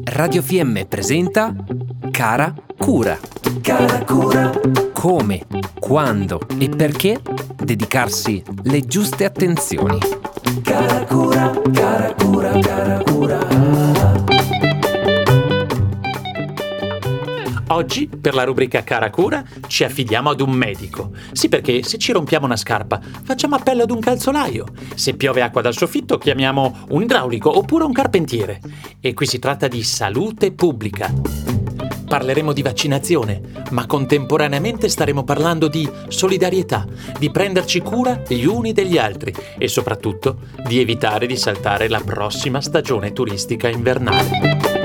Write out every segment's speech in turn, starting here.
Radio FM presenta Cara Cura. Cara Cura. Come, quando e perché dedicarsi le giuste attenzioni. Cara Cura, cara Cura, cara Cura. Oggi, per la rubrica Cara Cura, ci affidiamo ad un medico. Sì, perché se ci rompiamo una scarpa, facciamo appello ad un calzolaio. Se piove acqua dal soffitto, chiamiamo un idraulico oppure un carpentiere. E qui si tratta di salute pubblica. Parleremo di vaccinazione, ma contemporaneamente staremo parlando di solidarietà, di prenderci cura gli uni degli altri e soprattutto di evitare di saltare la prossima stagione turistica invernale.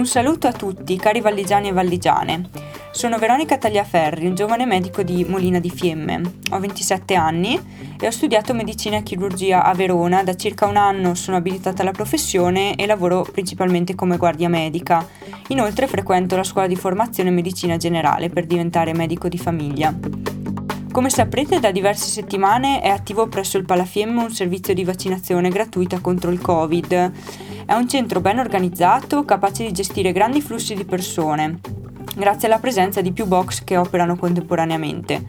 Un saluto a tutti, cari valligiani e valligiane. Sono Veronica Tagliaferri, un giovane medico di Molina di Fiemme. Ho 27 anni e ho studiato medicina e chirurgia a Verona. Da circa un anno sono abilitata alla professione e lavoro principalmente come guardia medica. Inoltre frequento la scuola di formazione medicina generale per diventare medico di famiglia. Come saprete, da diverse settimane è attivo presso il Palafiemme un servizio di vaccinazione gratuita contro il Covid è un centro ben organizzato, capace di gestire grandi flussi di persone, grazie alla presenza di più box che operano contemporaneamente.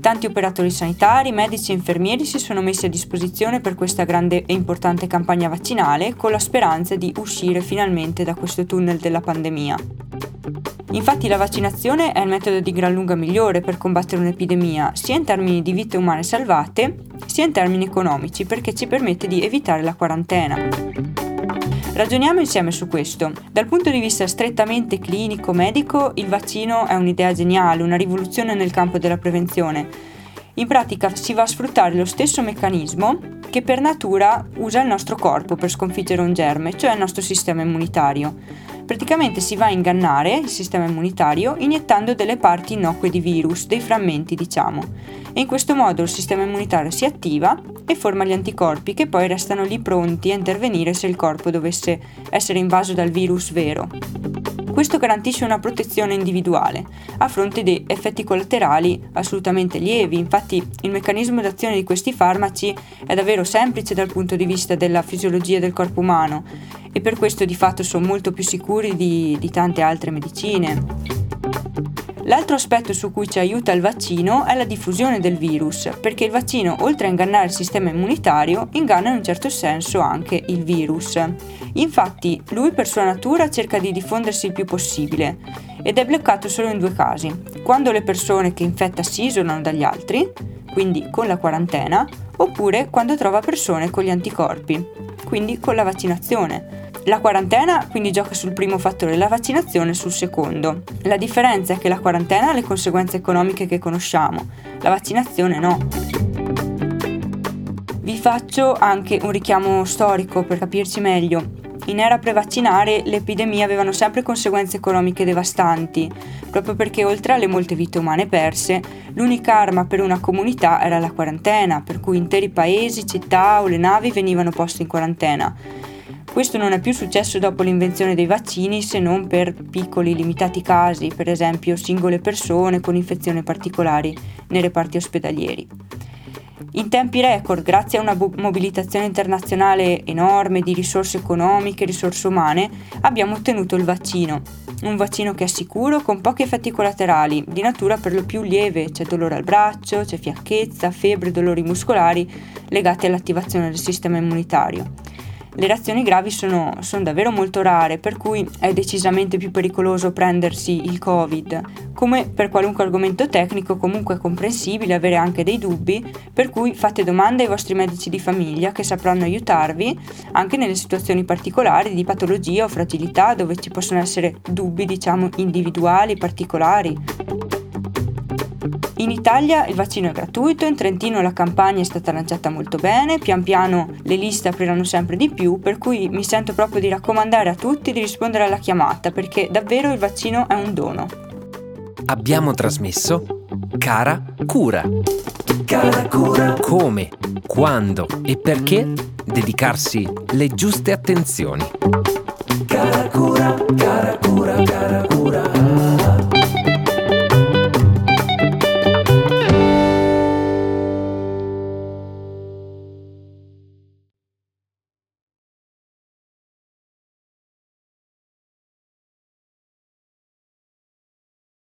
Tanti operatori sanitari, medici e infermieri si sono messi a disposizione per questa grande e importante campagna vaccinale con la speranza di uscire finalmente da questo tunnel della pandemia. Infatti la vaccinazione è il metodo di gran lunga migliore per combattere un'epidemia, sia in termini di vite umane salvate, sia in termini economici, perché ci permette di evitare la quarantena. Ragioniamo insieme su questo. Dal punto di vista strettamente clinico-medico, il vaccino è un'idea geniale, una rivoluzione nel campo della prevenzione. In pratica si va a sfruttare lo stesso meccanismo che per natura usa il nostro corpo per sconfiggere un germe, cioè il nostro sistema immunitario. Praticamente si va a ingannare il sistema immunitario iniettando delle parti innocue di virus, dei frammenti diciamo, e in questo modo il sistema immunitario si attiva e forma gli anticorpi che poi restano lì pronti a intervenire se il corpo dovesse essere invaso dal virus vero. Questo garantisce una protezione individuale a fronte di effetti collaterali assolutamente lievi, infatti il meccanismo d'azione di questi farmaci è davvero semplice dal punto di vista della fisiologia del corpo umano e per questo di fatto sono molto più sicuri di, di tante altre medicine. L'altro aspetto su cui ci aiuta il vaccino è la diffusione del virus, perché il vaccino, oltre a ingannare il sistema immunitario, inganna in un certo senso anche il virus. Infatti, lui per sua natura cerca di diffondersi il più possibile ed è bloccato solo in due casi, quando le persone che infetta si isolano dagli altri, quindi con la quarantena, oppure quando trova persone con gli anticorpi, quindi con la vaccinazione la quarantena quindi gioca sul primo fattore, la vaccinazione sul secondo. La differenza è che la quarantena ha le conseguenze economiche che conosciamo, la vaccinazione no. Vi faccio anche un richiamo storico per capirci meglio. In era prevaccinare le epidemie avevano sempre conseguenze economiche devastanti, proprio perché oltre alle molte vite umane perse, l'unica arma per una comunità era la quarantena, per cui interi paesi, città o le navi venivano poste in quarantena questo non è più successo dopo l'invenzione dei vaccini se non per piccoli limitati casi, per esempio singole persone con infezioni particolari nei reparti ospedalieri. In tempi record, grazie a una mobilitazione internazionale enorme di risorse economiche e risorse umane, abbiamo ottenuto il vaccino. Un vaccino che è sicuro, con pochi effetti collaterali, di natura per lo più lieve, c'è dolore al braccio, c'è fiacchezza, febbre, dolori muscolari legati all'attivazione del sistema immunitario le reazioni gravi sono, sono, davvero molto rare, per cui è decisamente più pericoloso prendersi il Covid. Come per qualunque argomento tecnico, comunque è comprensibile avere anche dei dubbi, per cui fate domande ai vostri medici di famiglia che sapranno aiutarvi anche nelle situazioni particolari di patologia o fragilità dove ci possono essere dubbi, diciamo, individuali, particolari. In Italia il vaccino è gratuito, in Trentino la campagna è stata lanciata molto bene, pian piano le liste apriranno sempre di più, per cui mi sento proprio di raccomandare a tutti di rispondere alla chiamata, perché davvero il vaccino è un dono. Abbiamo trasmesso Cara Cura. Cara Cura. Come, quando e perché dedicarsi le giuste attenzioni.